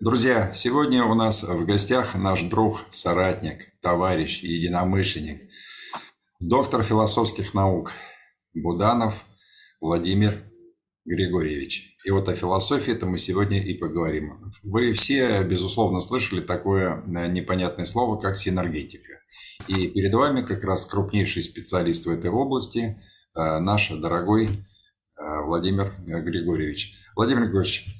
Друзья, сегодня у нас в гостях наш друг, соратник, товарищ, единомышленник, доктор философских наук Буданов Владимир Григорьевич. И вот о философии это мы сегодня и поговорим. Вы все, безусловно, слышали такое э, непонятное слово, как синергетика. И перед вами как раз крупнейший специалист в этой области, э, наш дорогой э, Владимир Григорьевич. Владимир Григорьевич,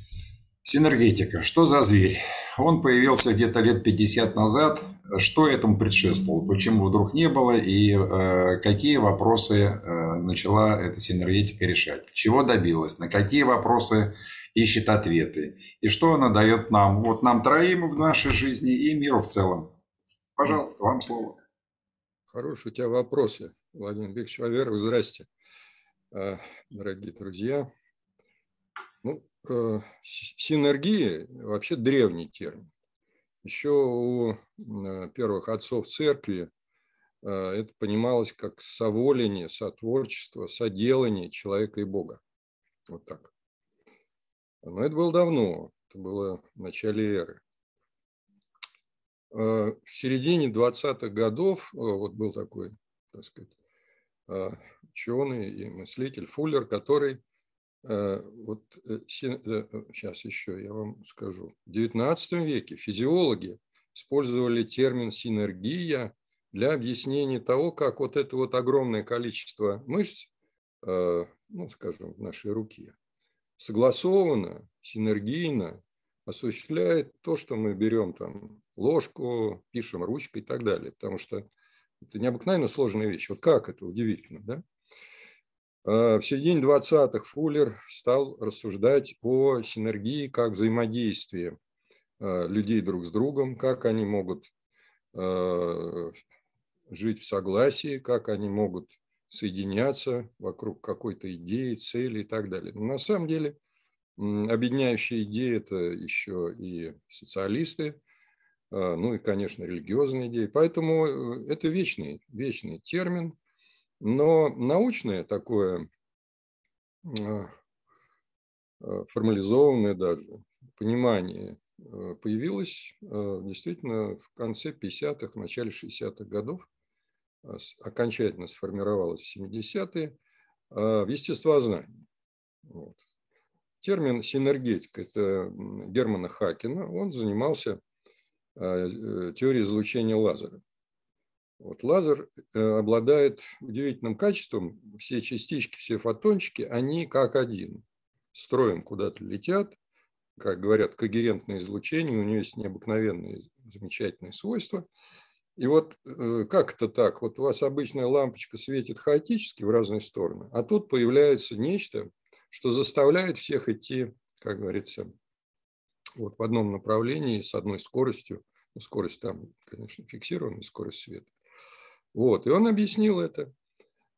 Синергетика. Что за зверь? Он появился где-то лет 50 назад. Что этому предшествовало? Почему вдруг не было? И э, какие вопросы э, начала эта синергетика решать? Чего добилась? На какие вопросы ищет ответы? И что она дает нам? Вот нам троим в нашей жизни и миру в целом. Пожалуйста, вам слово. Хорошие у тебя вопросы, Владимир Викторович. Во-первых, здрасте, э, дорогие друзья. Э, синергия вообще древний термин. Еще у э, первых отцов церкви э, это понималось как соволение, сотворчество, соделание человека и Бога. Вот так. Но это было давно, это было в начале эры. В середине 20-х годов вот был такой, так сказать, ученый и мыслитель Фуллер, который вот сейчас э, еще я вам скажу. В XIX веке физиологи использовали термин синергия для объяснения того, как вот это вот огромное количество мышц, э, ну, скажем, в нашей руке, согласованно, синергийно осуществляет то, что мы берем там ложку, пишем ручкой и так далее. Потому что это необыкновенно сложная вещь. Вот как это удивительно, да? А, в середине 20-х Фуллер стал рассуждать о синергии как взаимодействии а, людей друг с другом, как они могут а, жить в согласии, как они могут соединяться вокруг какой-то идеи, цели и так далее. Но на самом деле объединяющая идея – это еще и социалисты, ну и, конечно, религиозные идеи. Поэтому э, это вечный, вечный термин – но научное такое, а, а, формализованное даже понимание а, появилось действительно в конце 50-х, в начале 60-х годов, окончательно сформировалось в 70-е в естествознании. Вот. Термин синергетика – это Германа Хакена, он занимался э, теорией излучения лазера. Вот лазер э, обладает удивительным качеством. Все частички, все фотончики, они как один. Строем куда-то летят. Как говорят, когерентное излучение. У него есть необыкновенные, замечательные свойства. И вот э, как это так? Вот у вас обычная лампочка светит хаотически в разные стороны, а тут появляется нечто, что заставляет всех идти, как говорится, вот в одном направлении с одной скоростью. Ну, скорость там, конечно, фиксированная, скорость света. Вот, и он объяснил это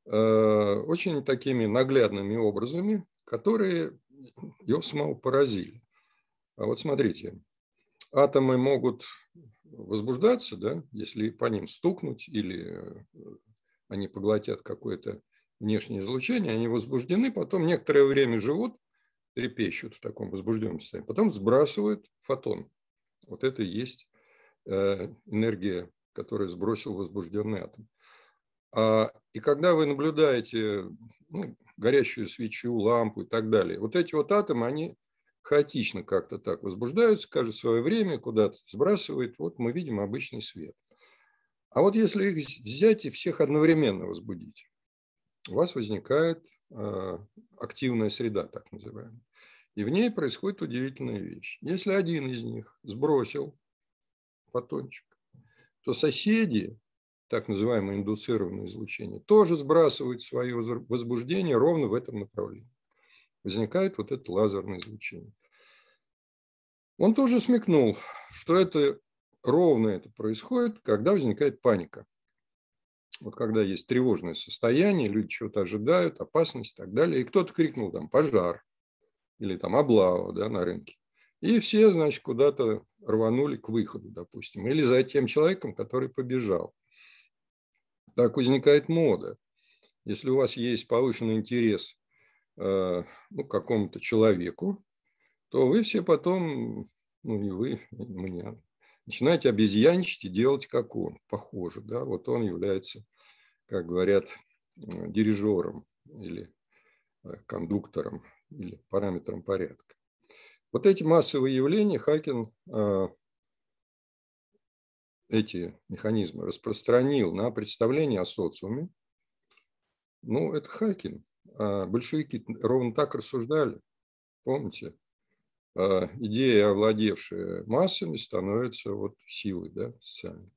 э, очень такими наглядными образами, которые его самого поразили. А вот смотрите, атомы могут возбуждаться, да, если по ним стукнуть или э, они поглотят какое-то внешнее излучение, они возбуждены, потом некоторое время живут, трепещут в таком возбужденном состоянии, потом сбрасывают фотон. Вот это и есть э, энергия который сбросил возбужденный атом. А, и когда вы наблюдаете ну, горящую свечу, лампу и так далее, вот эти вот атомы, они хаотично как-то так возбуждаются, каждое свое время куда-то сбрасывает, вот мы видим обычный свет. А вот если их взять и всех одновременно возбудить, у вас возникает э, активная среда, так называемая. И в ней происходит удивительная вещь. Если один из них сбросил фотончик, то соседи, так называемое индуцированное излучение, тоже сбрасывают свое возбуждение ровно в этом направлении. Возникает вот это лазерное излучение. Он тоже смекнул, что это ровно это происходит, когда возникает паника. Вот когда есть тревожное состояние, люди чего-то ожидают, опасность и так далее, и кто-то крикнул там пожар или там облава да, на рынке. И все, значит, куда-то рванули к выходу, допустим, или за тем человеком, который побежал. Так возникает мода. Если у вас есть повышенный интерес э, ну, к какому-то человеку, то вы все потом ну не вы, мы не, начинаете обезьянчить и делать как он, похоже, да, вот он является, как говорят, дирижером или э, кондуктором или параметром порядка. Вот эти массовые явления Хакин э, эти механизмы распространил на представление о социуме. Ну, это Хакин. А большевики ровно так рассуждали. Помните? А идея, овладевшая массами, становится вот силой да, социальной.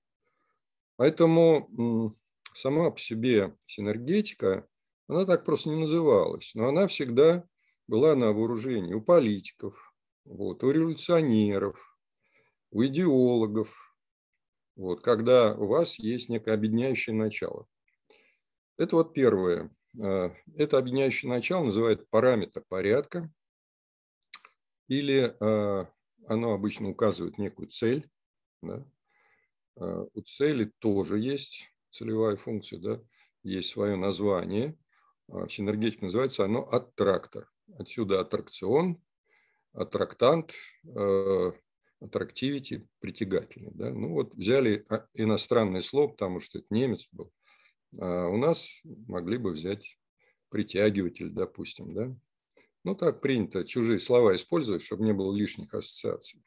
Поэтому сама по себе синергетика, она так просто не называлась, но она всегда была на вооружении у политиков, вот, у революционеров, у идеологов, вот, когда у вас есть некое объединяющее начало. Это вот первое. А, это объединяющее начало называют параметр порядка, или а, оно обычно указывает некую цель. Да? А, у цели тоже есть целевая функция, да? есть свое название. В синергетике называется оно аттрактор. Отсюда аттракцион, аттрактант, аттрактивити, притягательный. Да? Ну вот взяли иностранное слово, потому что это немец был. А у нас могли бы взять притягиватель, допустим. Да? Ну так принято чужие слова использовать, чтобы не было лишних ассоциаций.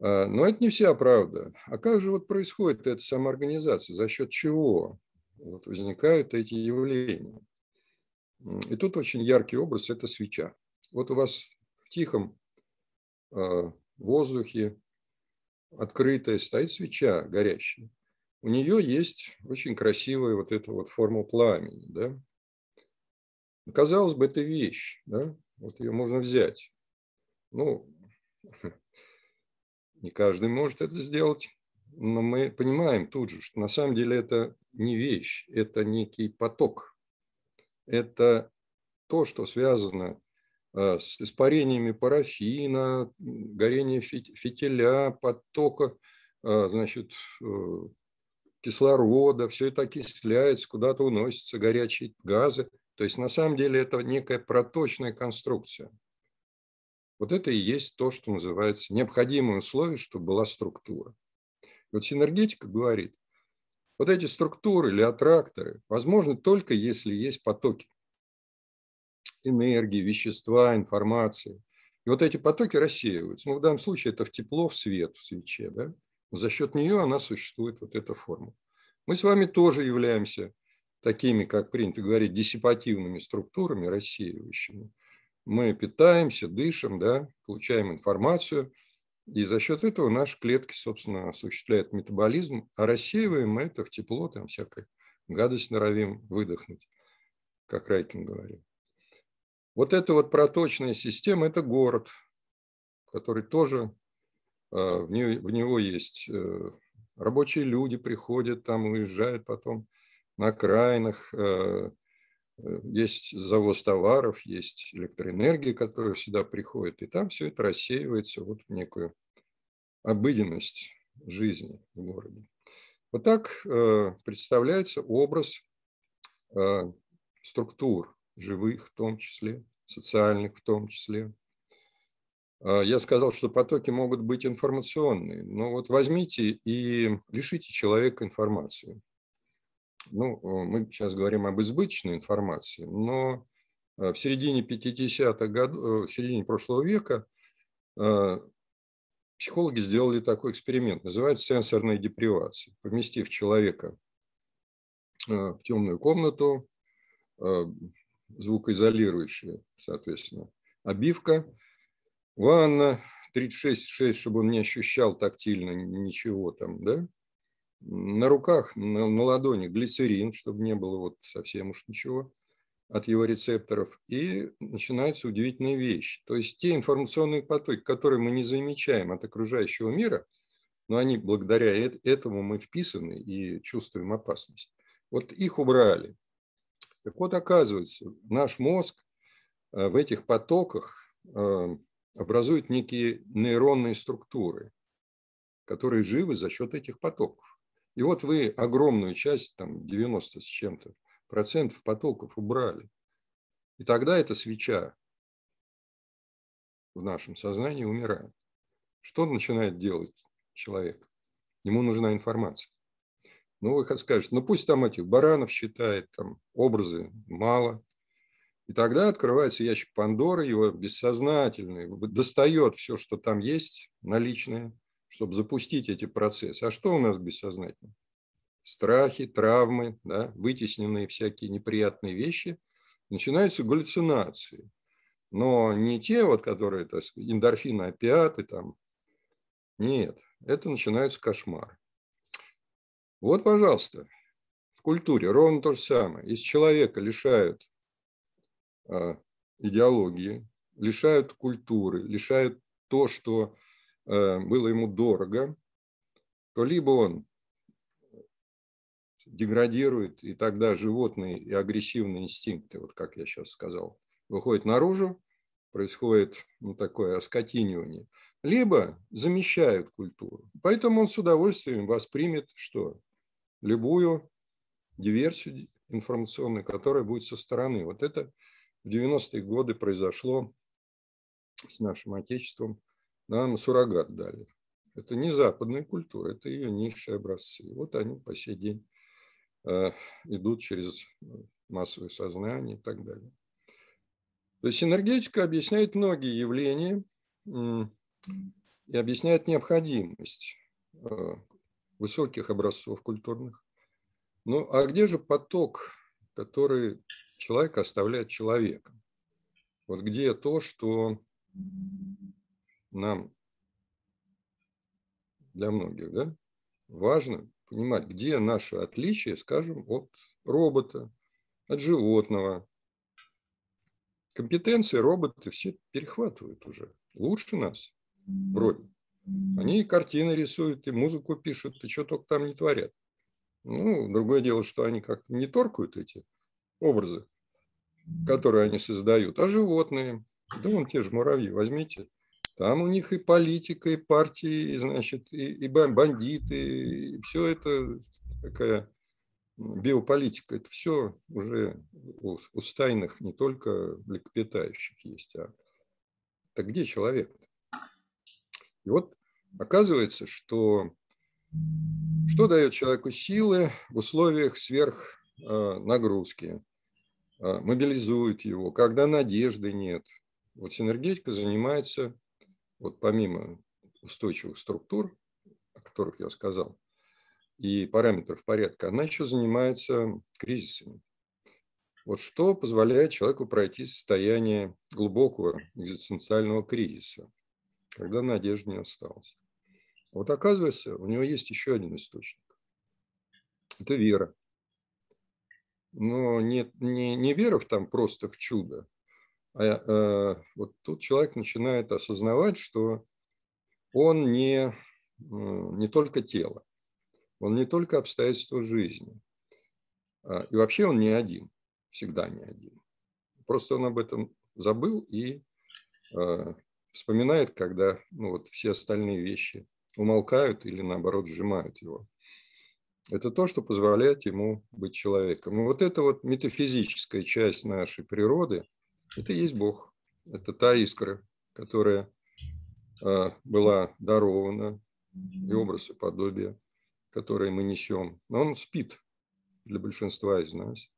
А, но это не вся правда. А как же вот происходит эта самоорганизация? За счет чего вот возникают эти явления? И тут очень яркий образ – это свеча. Вот у вас тихом а, воздухе, открытая, стоит свеча горящая. У нее есть очень красивая вот эта вот форма пламени. Да? Казалось бы, это вещь. Да? Вот ее можно взять. Ну, не каждый может это сделать, но мы понимаем тут же, что на самом деле это не вещь, это некий поток. Это то, что связано Э, с испарениями парафина, горение фитиля, потока, э, значит, э, кислорода, все это окисляется, куда-то уносятся горячие газы. То есть на самом деле это некая проточная конструкция. Вот это и есть то, что называется необходимое условие, чтобы была структура. Вот синергетика говорит, вот эти структуры или аттракторы возможны только если есть потоки энергии, вещества, информации. И вот эти потоки рассеиваются. Ну, в данном случае это в тепло, в свет, в свече. Да? За счет нее она существует, вот эта форма. Мы с вами тоже являемся такими, как принято говорить, диссипативными структурами, рассеивающими. Мы питаемся, дышим, да, получаем информацию, и за счет этого наши клетки, собственно, осуществляют метаболизм, а рассеиваем мы это в тепло, там всякая гадость норовим выдохнуть, как Райкин говорил. Вот эта вот проточная система – это город, который тоже, а, в него есть э, рабочие люди приходят, там уезжают потом на окраинах, э, э, есть завоз товаров, есть электроэнергия, которая сюда приходит, и там все это рассеивается вот в некую обыденность жизни в городе. Вот так представляется образ структур живых в том числе, социальных в том числе. А, я сказал, что потоки могут быть информационные, но вот возьмите и лишите человека информации. Ну, мы сейчас говорим об избыточной информации, но а, в середине 50-х годов, э, в середине прошлого века психологи сделали такой эксперимент, называется сенсорная депривация. Поместив человека в темную комнату, звукоизолирующая, соответственно, обивка, ванна 36,6, чтобы он не ощущал тактильно ничего там, да, на руках, на, на ладони глицерин, чтобы не было вот совсем уж ничего от его рецепторов. И начинается удивительная вещь. То есть те информационные потоки, которые мы не замечаем от окружающего мира, но они благодаря этому мы вписаны и чувствуем опасность. Вот их убрали. Так вот, оказывается, наш мозг э, в этих потоках э, образует некие нейронные структуры, которые живы за счет этих потоков. И вот вы огромную часть, там 90 с чем-то процентов потоков убрали. И тогда эта свеча в нашем сознании умирает. Что начинает делать человек? Ему нужна информация. Ну, вы скажете, ну пусть там этих баранов считает, там образы мало. И тогда открывается ящик Пандоры, его бессознательный, достает все, что там есть, наличное, чтобы запустить эти процессы. А что у нас бессознательно? Страхи, травмы, да, вытесненные всякие неприятные вещи. Начинаются галлюцинации. Но не те, вот, которые, так сказать, эндорфины, опиаты, там. Нет, это начинается кошмар. Вот, пожалуйста, в культуре ровно то же самое. Если человека лишают а, идеологии, лишают культуры, лишают то, что э, было ему дорого, то либо он деградирует, и тогда животные и агрессивные инстинкты, вот как я сейчас сказал, выходят наружу, происходит ну, такое оскотинивание, либо замещают культуру. Поэтому он с удовольствием воспримет что? Любую диверсию информационную, которая будет со стороны. Вот это в 90-е годы произошло с нашим Отечеством. Нам суррогат дали. Это не западная культура, это ее низшие образцы. Вот они по сей день э, идут через э, массовое сознание и так далее. То есть энергетика объясняет многие явления и объясняет необходимость э, высоких образцов культурных. Ну а где же поток, который человек оставляет человеком. Вот где то, что нам для многих да, важно понимать, где наше отличие, скажем, от робота, от животного. Компетенции роботы все перехватывают уже. Лучше нас, вроде. Они и картины рисуют, и музыку пишут, и что только там не творят. Ну, другое дело, что они как-то не торкают эти образы которые они создают, а животные. Да вон те же муравьи, возьмите. Там у них и политика, и партии, и, значит, и, и бандиты, и все это такая биополитика. Это все уже у, у стайных не только млекопитающих есть, а так где человек? И вот оказывается, что что дает человеку силы в условиях сверхнагрузки? А, мобилизует его, когда надежды нет. Вот синергетика занимается, вот помимо устойчивых структур, о которых я сказал, и параметров порядка, она еще занимается кризисами. Вот что позволяет человеку пройти состояние глубокого экзистенциального кризиса, когда надежды не осталось. Вот оказывается, у него есть еще один источник. Это вера но не, не, не вера в там просто в чудо, а э, вот тут человек начинает осознавать, что он не, не только тело, он не только обстоятельства жизни, а, и вообще он не один, всегда не один. Просто он об этом забыл и э, вспоминает, когда ну, вот все остальные вещи умолкают или наоборот сжимают его. Это то, что позволяет ему быть человеком. И вот эта вот метафизическая часть нашей природы, это и есть Бог. Это та искра, которая а, была дарована, и образ и подобие, которые мы несем. Но он спит для большинства из нас.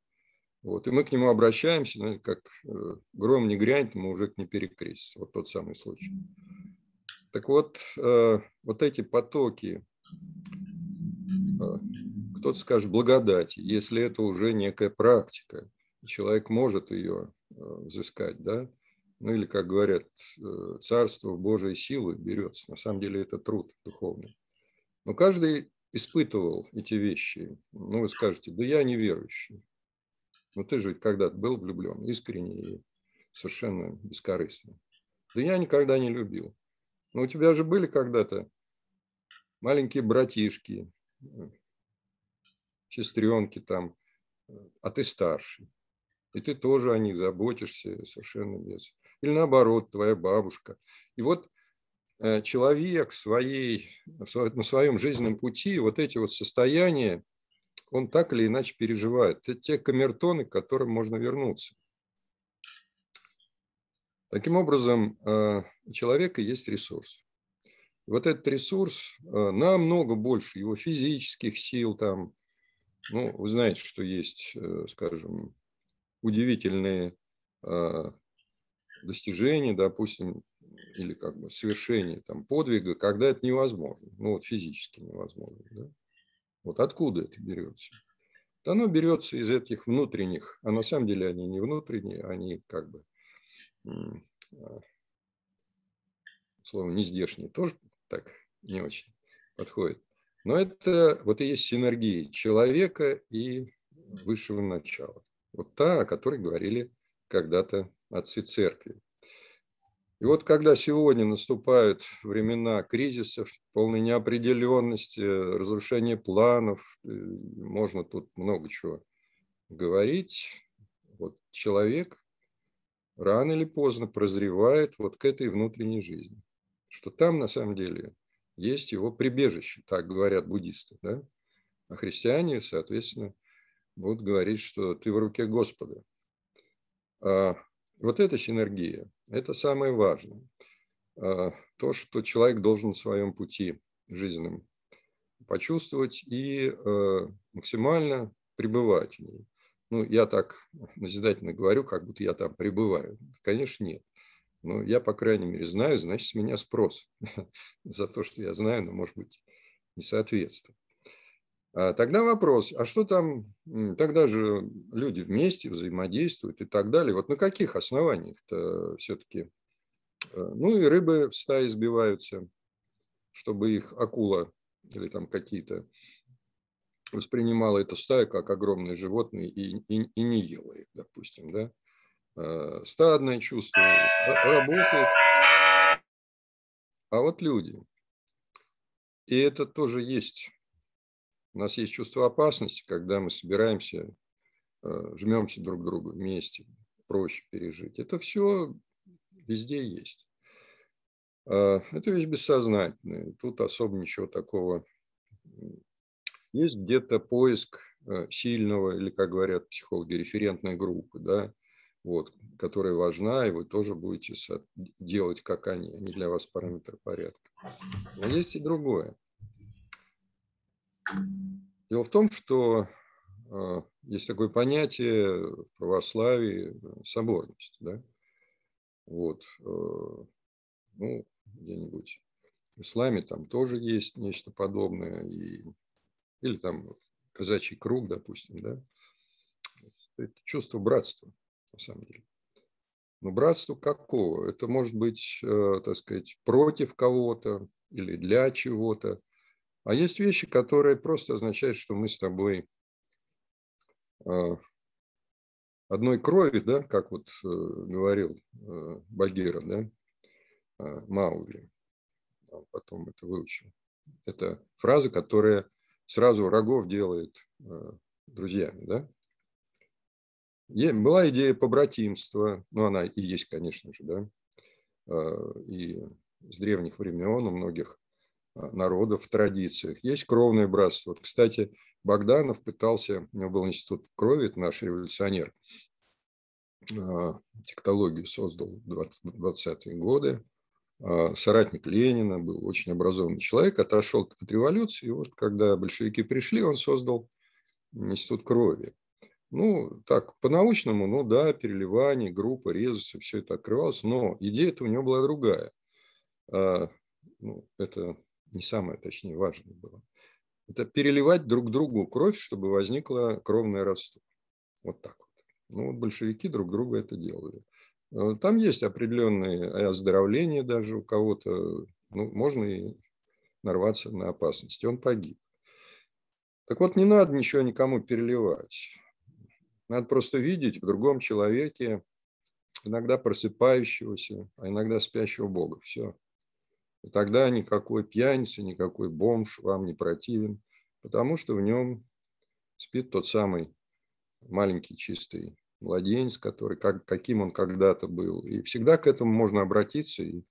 Вот. И мы к нему обращаемся, ну, как э, гром не грянет, мы уже к не перекреститься. Вот тот самый случай. Так вот, э, вот эти потоки а, кто-то скажет благодати, если это уже некая практика, человек может ее э, взыскать, да, ну или, как говорят, э, царство Божьей силы берется. На самом деле это труд духовный. Но каждый испытывал эти вещи. Ну, вы скажете, да я неверующий. Ну, ты же когда-то был влюблен, искренне и совершенно бескорыстно. Да я никогда не любил. Но у тебя же были когда-то маленькие братишки, сестренки там, а ты старший. И ты тоже о них заботишься совершенно без. Или наоборот, твоя бабушка. И вот э, человек своей, на своем жизненном пути вот эти вот состояния, он так или иначе переживает. Это те камертоны, к которым можно вернуться. Таким образом, э, у человека есть ресурс. Вот этот ресурс намного больше его физических сил, там, ну, вы знаете, что есть, скажем, удивительные достижения, допустим, или как бы совершение там, подвига, когда это невозможно, ну вот физически невозможно. Да? Вот откуда это берется? Оно берется из этих внутренних, а на самом деле они не внутренние, они как бы, а, слово не здешние, тоже так не очень подходит. Но это вот и есть синергия человека и высшего начала. Вот та, о которой говорили когда-то отцы церкви. И вот когда сегодня наступают времена кризисов, полной неопределенности, разрушения планов, э, можно тут много чего говорить, вот человек рано или поздно прозревает вот к этой внутренней жизни, что там на самом деле есть его прибежище, так говорят буддисты, да? а христиане, соответственно, будут говорить, что ты в руке Господа. А вот эта синергия, это самое важное. А, то, что человек должен в своем пути жизненном почувствовать и э, максимально пребывать в ней. Ну, я так назидательно говорю, как будто я там пребываю. Конечно, нет. Но я, по крайней мере, знаю, значит, с меня спрос за то, что я знаю, но, может быть, не соответствует. А тогда вопрос, а что там, тогда же люди вместе взаимодействуют и так далее. Вот на каких основаниях-то все-таки? Э, ну и рыбы в стае сбиваются, чтобы их акула или там какие-то воспринимала эту стаю как огромные животные и, и, и не ела их, допустим, да. Э, стадное чувство работает. А вот люди. И это тоже есть у нас есть чувство опасности, когда мы собираемся, э, жмемся друг к другу вместе, проще пережить. Это все везде есть. А, это вещь бессознательная. Тут особо ничего такого. Есть где-то поиск э, сильного, или, как говорят психологи, референтной группы, да, вот, которая важна, и вы тоже будете делать, как они. Они для вас параметр порядка. Но есть и другое. Дело в том, что э, есть такое понятие в православии э, соборность. Да? Вот. Э, ну, где-нибудь в исламе там тоже есть нечто подобное. И, или там казачий круг, допустим. Да? Это чувство братства, на самом деле. Но братство какого? Это может быть, так сказать, против кого-то или для чего-то. А есть вещи, которые просто означают, что мы с тобой а, одной крови, да, как вот э, говорил э, Багира, да, а, Маугли, потом это выучил. Это фраза, которая сразу врагов делает э, друзьями, да. Была идея побратимства, ну, она и есть, конечно же, да, а, и с древних времен у многих а, народов в традициях. Есть кровное братство. Вот, кстати, Богданов пытался, у него был институт крови, это наш революционер, а, тектологию создал в 20-е годы, а, соратник Ленина, был очень образованный человек, отошел от революции, и вот когда большевики пришли, он создал институт крови. Ну, так, по-научному, ну да, переливание, группа, резусы, все это открывалось, но идея-то у него была другая. Ну, это не самое, точнее, важное было. Это переливать друг другу кровь, чтобы возникло кровное родство. Вот так вот. Ну, вот большевики друг друга это делали. Э, там есть определенные оздоровления даже у кого-то. Ну, можно и нарваться на опасность. Он погиб. Так вот, не надо ничего никому переливать. Надо просто видеть в другом человеке иногда просыпающегося, а иногда спящего Бога. Все. И тогда никакой пьяница, никакой бомж вам не противен, потому что в нем спит тот самый маленький чистый младенец, который, как, каким он когда-то был. И всегда к этому можно обратиться, и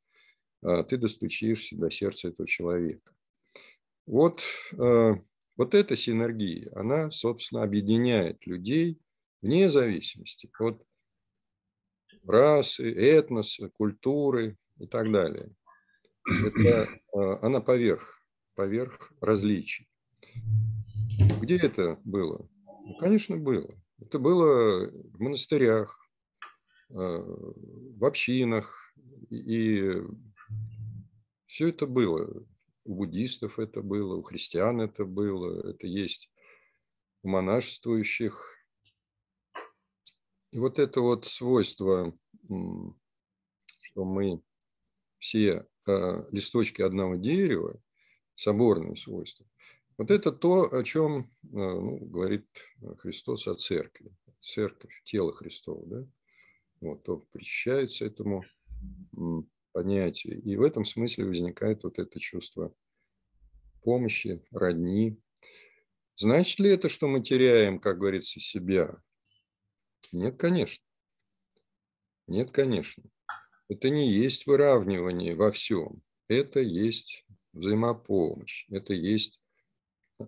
а, ты достучишься до сердца этого человека. Вот, а, вот эта синергия, она, собственно, объединяет людей вне зависимости от расы, этноса, культуры и так далее. Это, а, она поверх, поверх различий. Где это было? Ну, конечно, было. Это было в монастырях, а, в общинах. И все это было. У буддистов это было, у христиан это было, это есть у монашествующих. И вот это вот свойство, что мы все листочки одного дерева, соборные свойства, вот это то, о чем а, ну, говорит Христос о церкви. Церковь, тело Христово, да? Вот, то причащается этому понятию. И в этом смысле возникает вот это чувство помощи, родни. Значит ли это, что мы теряем, как говорится, себя? Нет, конечно. Нет, конечно. Это не есть выравнивание во всем. Это есть взаимопомощь. Это есть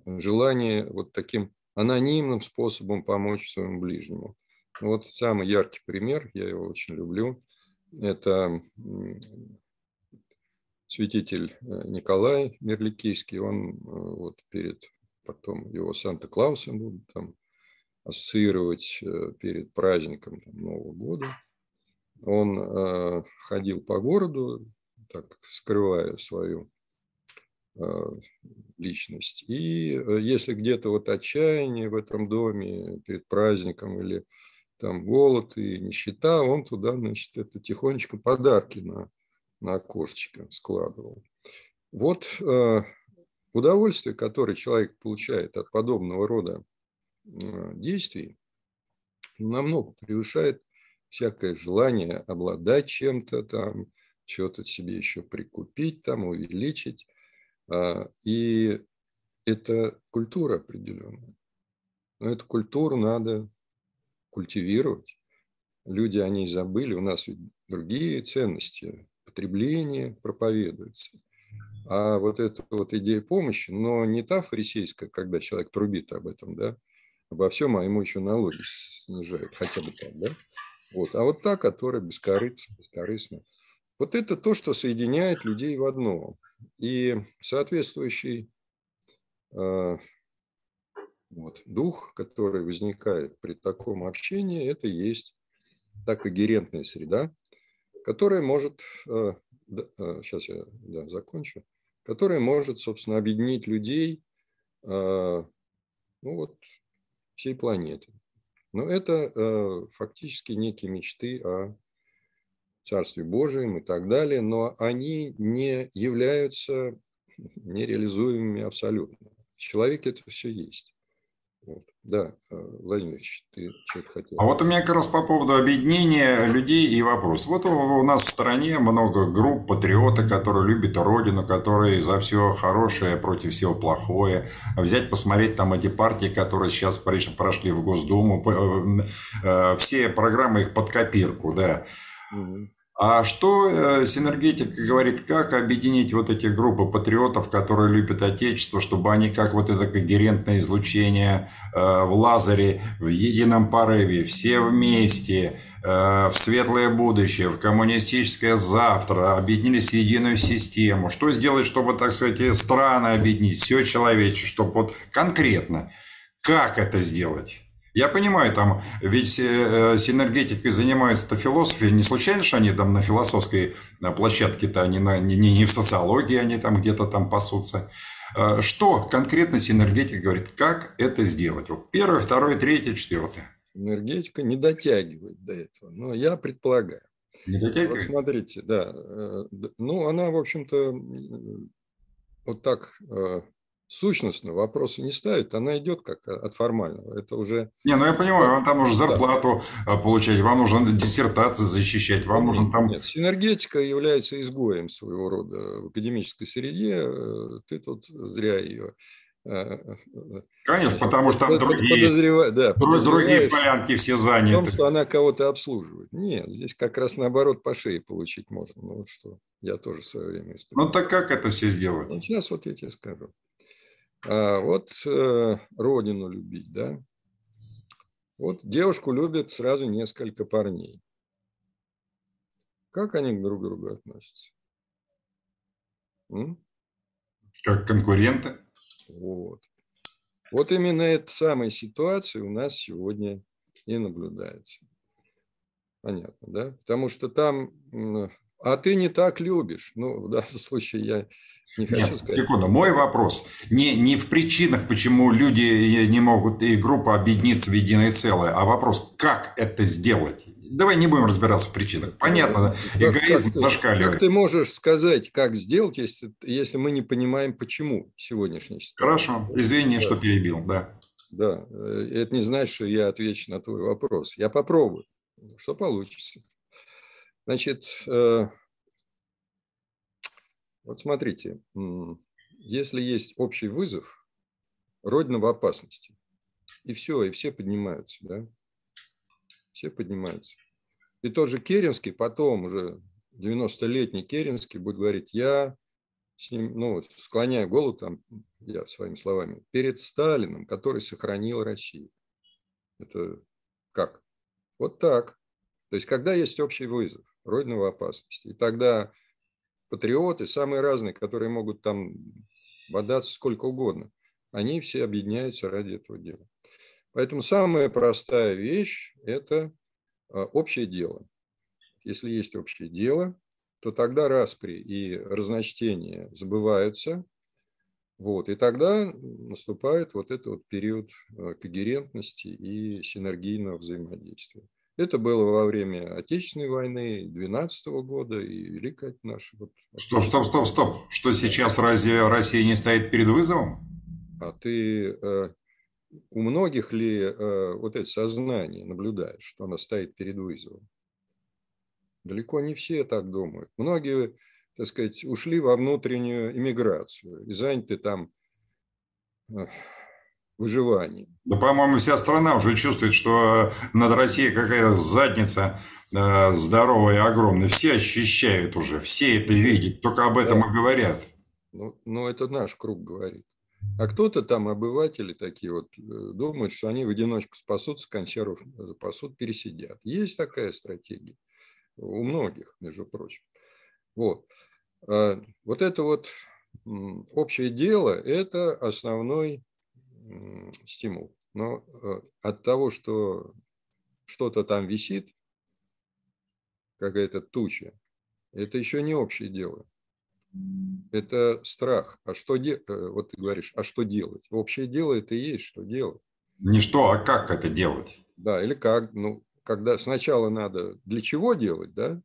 желание вот таким анонимным способом помочь своему ближнему. Вот самый яркий пример, я его очень люблю, это святитель э, Николай Мерликийский, он э, вот перед потом его Санта-Клаусом будут там ассоциировать э, перед праздником там, Нового года. Он э, ходил по городу, так скрывая свою э, личность. И если где-то вот отчаяние в этом доме перед праздником или там голод и нищета, он туда, значит, это тихонечко подарки на, на окошечко складывал. Вот э, удовольствие, которое человек получает от подобного рода э, действий, намного превышает всякое желание обладать чем-то там, что-то себе еще прикупить, там, увеличить. А, и это культура определенная. Но эту культуру надо культивировать. Люди о ней забыли, у нас ведь другие ценности, потребление проповедуется. А вот эта вот идея помощи, но не та фарисейская, когда человек трубит об этом, да, обо всем, а ему еще налоги снижают, хотя бы так, да, вот, а вот та, которая бескорыстна, бескорыстна. Вот это то, что соединяет людей в одно. И соответствующий э, вот. Дух, который возникает при таком общении, это есть та когерентная среда, которая может, сейчас э, я да, закончу, которая может, собственно, объединить людей э, ну вот, всей планеты. Но это э, фактически некие мечты о Царстве Божьем и так далее, но они не являются нереализуемыми абсолютно. В человеке это все есть. Вот. Да, э, Владимир ты что-то хотел. А вот у меня как раз по поводу объединения людей и вопрос. Вот у нас в стране много групп патриоты, которые любят Родину, которые за все хорошее против всего плохое. Взять, посмотреть там эти партии, которые сейчас прошли в Госдуму, э, э, все программы их под копирку, да. Угу. А что э, синергетика говорит, как объединить вот эти группы патриотов, которые любят Отечество, чтобы они как вот это когерентное излучение э, в лазере, в едином порыве, все вместе, э, в светлое будущее, в коммунистическое завтра, объединились в единую систему. Что сделать, чтобы, так сказать, страны объединить, все человечество, чтобы вот конкретно, как это сделать? Я понимаю, там, ведь э, синергетикой занимаются-то философы, не случайно же они там на философской э, площадке-то, они на, не, не в социологии, они там где-то там пасутся. Э, что конкретно синергетика говорит, как это сделать? Вот первое, второе, третье, четвертое. Энергетика не дотягивает до этого, но я предполагаю. Не дотягивает? Вот смотрите, да. Ну, она, в общем-то, вот так сущностно вопросы не ставит, она идет как от формального. Это уже... Не, ну я понимаю, вам там нужно зарплату да. получать, вам нужно диссертации защищать, вам нет, нужно там... Нет, синергетика является изгоем своего рода в академической среде, э, ты тут зря ее э, Конечно, потому что там другие, подозреваю, да, другие полянки все заняты. В том, что она кого-то обслуживает. Нет, здесь как раз наоборот по шее получить можно. Ну вот что, я тоже в свое время испытал. Ну так как это все сделать? Ну, сейчас вот я тебе скажу. А вот э, родину любить, да? Вот девушку любят сразу несколько парней. Как они друг к другу относятся? М? Как конкуренты? Вот. Вот именно эта самая ситуация у нас сегодня и наблюдается. Понятно, да? Потому что там... А ты не так любишь. Ну, в данном случае я не хочу Нет, сказать. Секунду, мой вопрос не, не в причинах, почему люди не могут и группа объединиться в единое целое, а вопрос, как это сделать. Давай не будем разбираться в причинах. Понятно, как, эгоизм как, зашкаливает. Как ты можешь сказать, как сделать, если, если мы не понимаем, почему сегодняшний ситуация? Хорошо, извини, да. что перебил, да. Да, э, это не значит, что я отвечу на твой вопрос. Я попробую, что получится. Значит, э, вот смотрите, если есть общий вызов, Родина в опасности. И все, и все поднимаются, да? Все поднимаются. И тоже Керенский потом уже 90-летний Керенский будет говорить, я с ним, ну, склоняю голову, там, я своими словами, перед Сталином, который сохранил Россию. Это как? Вот так. То есть, когда есть общий вызов, Родина в опасности, и тогда патриоты, самые разные, которые могут там бодаться сколько угодно, они все объединяются ради этого дела. Поэтому самая простая вещь – это а, общее дело. Если есть общее дело, то тогда распри и разночтения забываются, вот, и тогда наступает вот этот вот период а, когерентности и синергийного взаимодействия. Это было во время Отечественной войны 12 года и Великой нашей. Вот. Стоп, стоп, стоп, стоп. Что сейчас разве Россия не стоит перед вызовом? А ты э, у многих ли э, вот это сознание наблюдаешь, что она стоит перед вызовом? Далеко не все так думают. Многие, так сказать, ушли во внутреннюю иммиграцию и заняты там выживании. Да, по-моему, вся страна уже чувствует, что над Россией какая-то задница э, здоровая и огромная. Все ощущают уже, все это видят, только об этом да. и говорят. Ну, ну, это наш круг говорит. А кто-то там, обыватели такие вот, э, думают, что они в одиночку спасутся, консервов запасут, пересидят. Есть такая стратегия у многих, между прочим. Вот. А вот это вот общее дело – это основной стимул. Но э, от того, что что-то там висит, какая-то туча, это еще не общее дело. Это страх. А что де... Э, вот ты говоришь, а что делать? Общее дело это и есть, что делать. Не что, а как это делать? Да, или как. Ну, когда сначала надо для чего делать, да?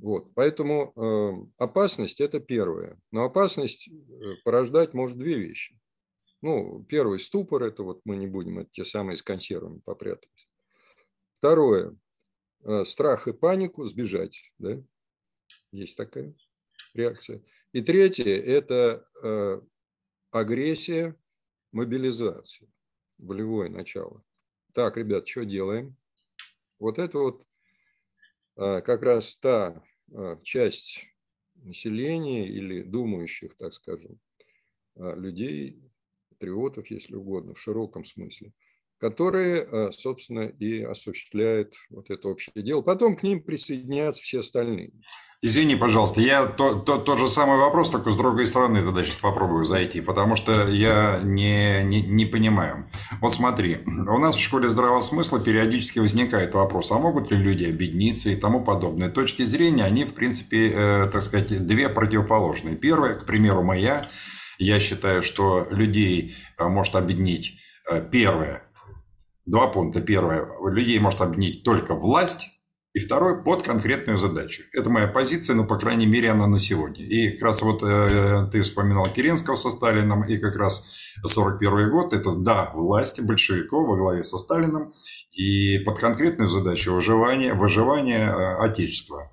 Вот, поэтому э, опасность это первое. Но опасность э, порождать может две вещи. Ну, первый ступор, это вот мы не будем, это те самые с консервами попрятались. Второе, э, страх и панику сбежать, да, есть такая реакция. И третье, это э, агрессия, мобилизация, волевое начало. Так, ребят, что делаем? Вот это вот э, как раз та часть населения или думающих, так скажем, людей, патриотов, если угодно, в широком смысле, которые, э, собственно, и осуществляют вот это общее дело. Потом к ним присоединятся все остальные. Извини, пожалуйста, я то, то, тот же самый вопрос, только с другой стороны тогда сейчас попробую зайти, потому что я не, не, не понимаю. Вот смотри, у нас в школе здравого смысла периодически возникает вопрос, а могут ли люди объединиться и тому подобное. Точки зрения, они, в принципе, э, так сказать, две противоположные. Первая, к примеру, моя – я считаю, что людей э, может объединить э, первое, два пункта. Первое, людей может объединить только власть, и второй под конкретную задачу. Это моя позиция, но, по крайней мере, она на сегодня. И как раз вот э, ты вспоминал Керенского со Сталином, и как раз 41 год, это, да, власти большевиков во главе со Сталином, и под конкретную задачу выживания, выживания э, Отечества.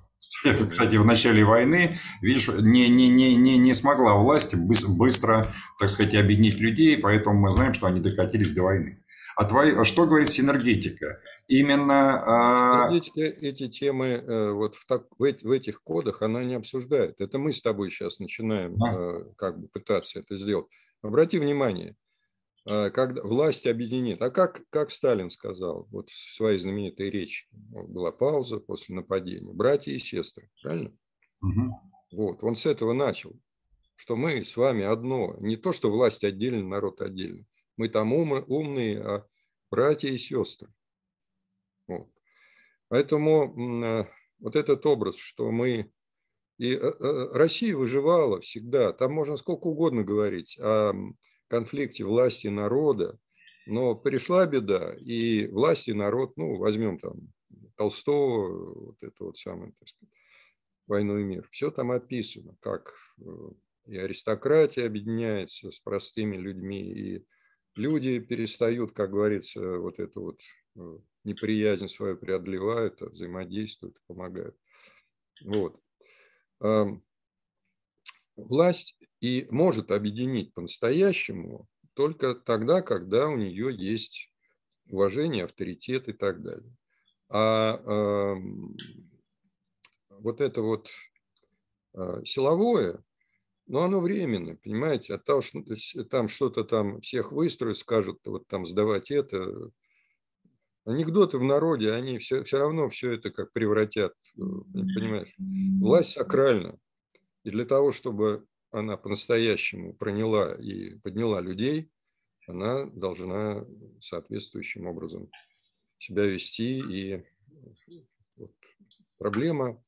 Кстати, в начале войны, видишь, не, не, не, не, не смогла власть быстро, так сказать, объединить людей, поэтому мы знаем, что они докатились до войны. А твои, что говорит синергетика? Именно... А, синергетика эти темы э, вот в, так, в, в этих кодах она не обсуждает. Это мы с тобой сейчас начинаем а. как бы пытаться это сделать. Обрати внимание, когда власть объединит. А как, как Сталин сказал вот в своей знаменитой речи, была пауза после нападения, братья и сестры, правильно? Угу. Вот, он с этого начал. что мы с вами одно. Не то, что власть отдельно, народ отдельно. Мы там ум, умные, а братья и сестры. Вот. Поэтому э, вот этот образ, что мы... И э, э, Россия выживала всегда. Там можно сколько угодно говорить о конфликте власти и народа, но пришла беда, и власть и народ, ну, возьмем там Толстого, вот это вот самое, так сказать, «Войну и мир», все там описано, как и аристократия объединяется с простыми людьми, и люди перестают, как говорится, вот эту вот э, неприязнь свою преодолевают, а взаимодействуют, помогают. Вот. Власть и может объединить по-настоящему только тогда, когда у нее есть уважение, авторитет и так далее. А э, вот это вот э, силовое, но оно временно, понимаете, от того, что там что-то там всех выстроят, скажут, вот там сдавать это. Анекдоты в народе, они все, все равно все это как превратят, э, понимаешь. Власть сакральна. И для того, чтобы она по-настоящему проняла и подняла людей, она должна соответствующим образом себя вести. И вот проблема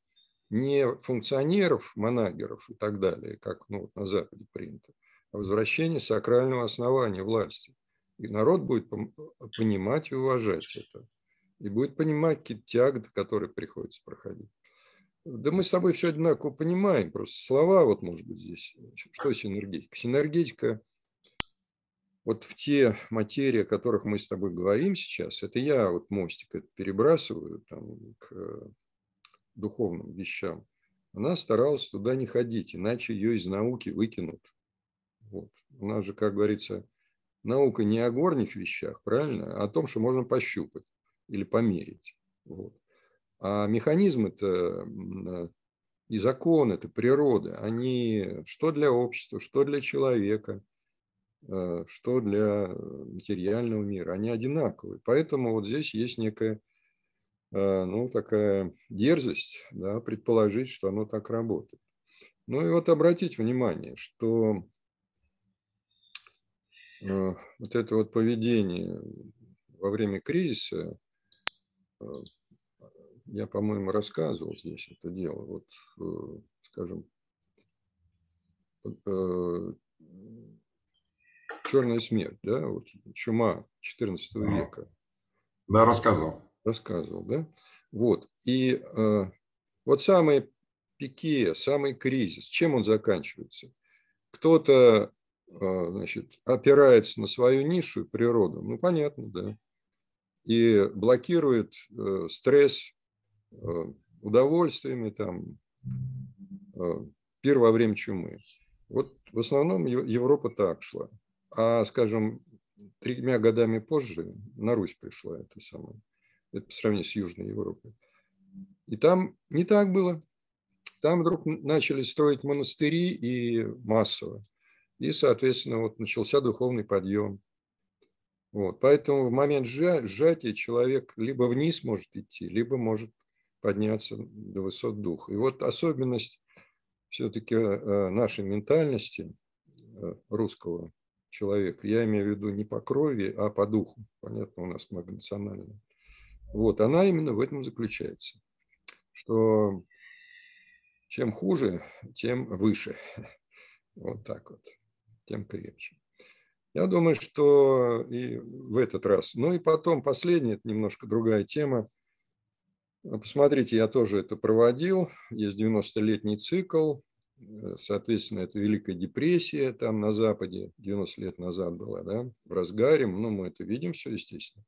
не функционеров, манагеров и так далее, как ну, на Западе принято, а возвращение сакрального основания власти. И народ будет понимать и уважать это. И будет понимать какие-то тяготы, которые приходится проходить. Да мы с тобой все одинаково понимаем, просто слова вот, может быть, здесь. Что синергетика? Синергетика вот в те материи, о которых мы с тобой говорим сейчас, это я вот мостик это перебрасываю там, к духовным вещам, она старалась туда не ходить, иначе ее из науки выкинут. Вот. У нас же, как говорится, наука не о горних вещах, правильно, а о том, что можно пощупать или померить. Вот. А механизм это и закон, это природа, они что для общества, что для человека, э, что для материального мира, они одинаковые. Поэтому вот здесь есть некая Э, ну, такая дерзость да, предположить, что оно так работает. Ну и вот обратить внимание, что э, вот это вот поведение во время кризиса, э, я, по-моему, рассказывал здесь это дело, вот, скажем, черная смерть, да, вот чума XIV века. Да, рассказывал рассказывал, да? Вот. И э, вот самый пике, самый кризис, чем он заканчивается? Кто-то, э, значит, опирается на свою нишу природу, ну, понятно, да, и блокирует э, стресс э, удовольствиями, там, э, пир во время чумы. Вот в основном Европа так шла. А, скажем, тремя годами позже на Русь пришла это самое это по сравнению с Южной Европой. И там не так было. Там вдруг начали строить монастыри и массово. И, соответственно, вот начался духовный подъем. Вот. Поэтому в момент сжатия человек либо вниз может идти, либо может подняться до высот духа. И вот особенность все-таки э, нашей ментальности э, русского человека, я имею в виду не по крови, а по духу. Понятно, у нас многонационально. Вот, она именно в этом заключается, что чем хуже, тем выше. Вот так вот, тем крепче. Я думаю, что и в этот раз. Ну и потом последняя, это немножко другая тема. Посмотрите, я тоже это проводил. Есть 90-летний цикл. Соответственно, это Великая депрессия там на Западе, 90 лет назад была, да, в разгаре. Ну, мы это видим все, естественно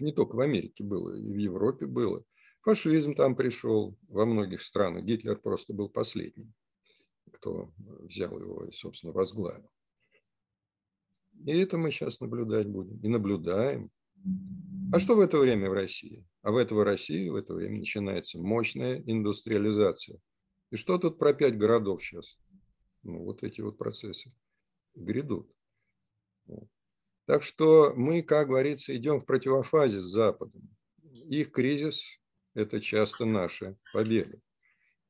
не только в Америке было, и в Европе было. Фашизм там пришел во многих странах. Гитлер просто был последним, кто взял его и, собственно, возглавил. И это мы сейчас наблюдать будем. И наблюдаем. А что в это время в России? А в это в России в это время начинается мощная индустриализация. И что тут про пять городов сейчас? Ну, вот эти вот процессы грядут. Так что мы, как говорится, идем в противофазе с Западом. Их кризис – это часто наши победы.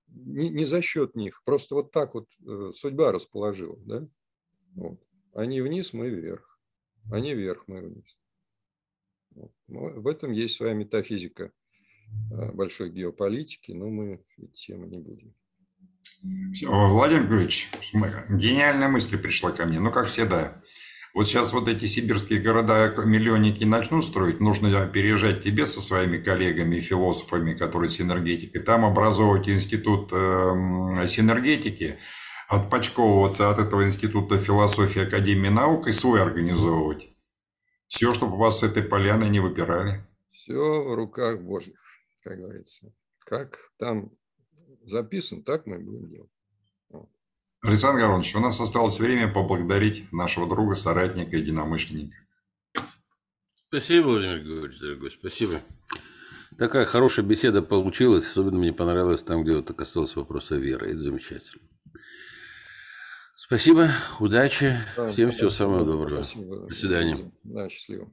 не, не за счет них, просто вот так вот э, судьба расположила, да? Вот. Они вниз, мы вверх. Они вверх, мы вниз. В этом есть своя метафизика э, большой геополитики, но мы эти темы не будем. Владимир Григорьевич, гениальная мысль пришла ко мне, ну, как всегда. Вот сейчас вот эти сибирские города миллионники начнут строить, нужно переезжать тебе со своими коллегами, философами, которые с энергетикой, там образовывать институт э, синергетики, отпочковываться от этого института философии Академии наук и свой организовывать. Все, чтобы вас с этой поляны не выпирали. Все в руках Божьих, как говорится. Как там записан, так мы будем делать. Александр Горович, у нас осталось время поблагодарить нашего друга, соратника, единомышленника. Спасибо, Владимир Григорьевич, дорогой, спасибо. Такая хорошая беседа получилась. Особенно мне понравилось там, где вот касалось вопроса веры. Это замечательно. Спасибо, удачи, да, всем всего самого доброго. Спасибо. До свидания. Да, счастливо.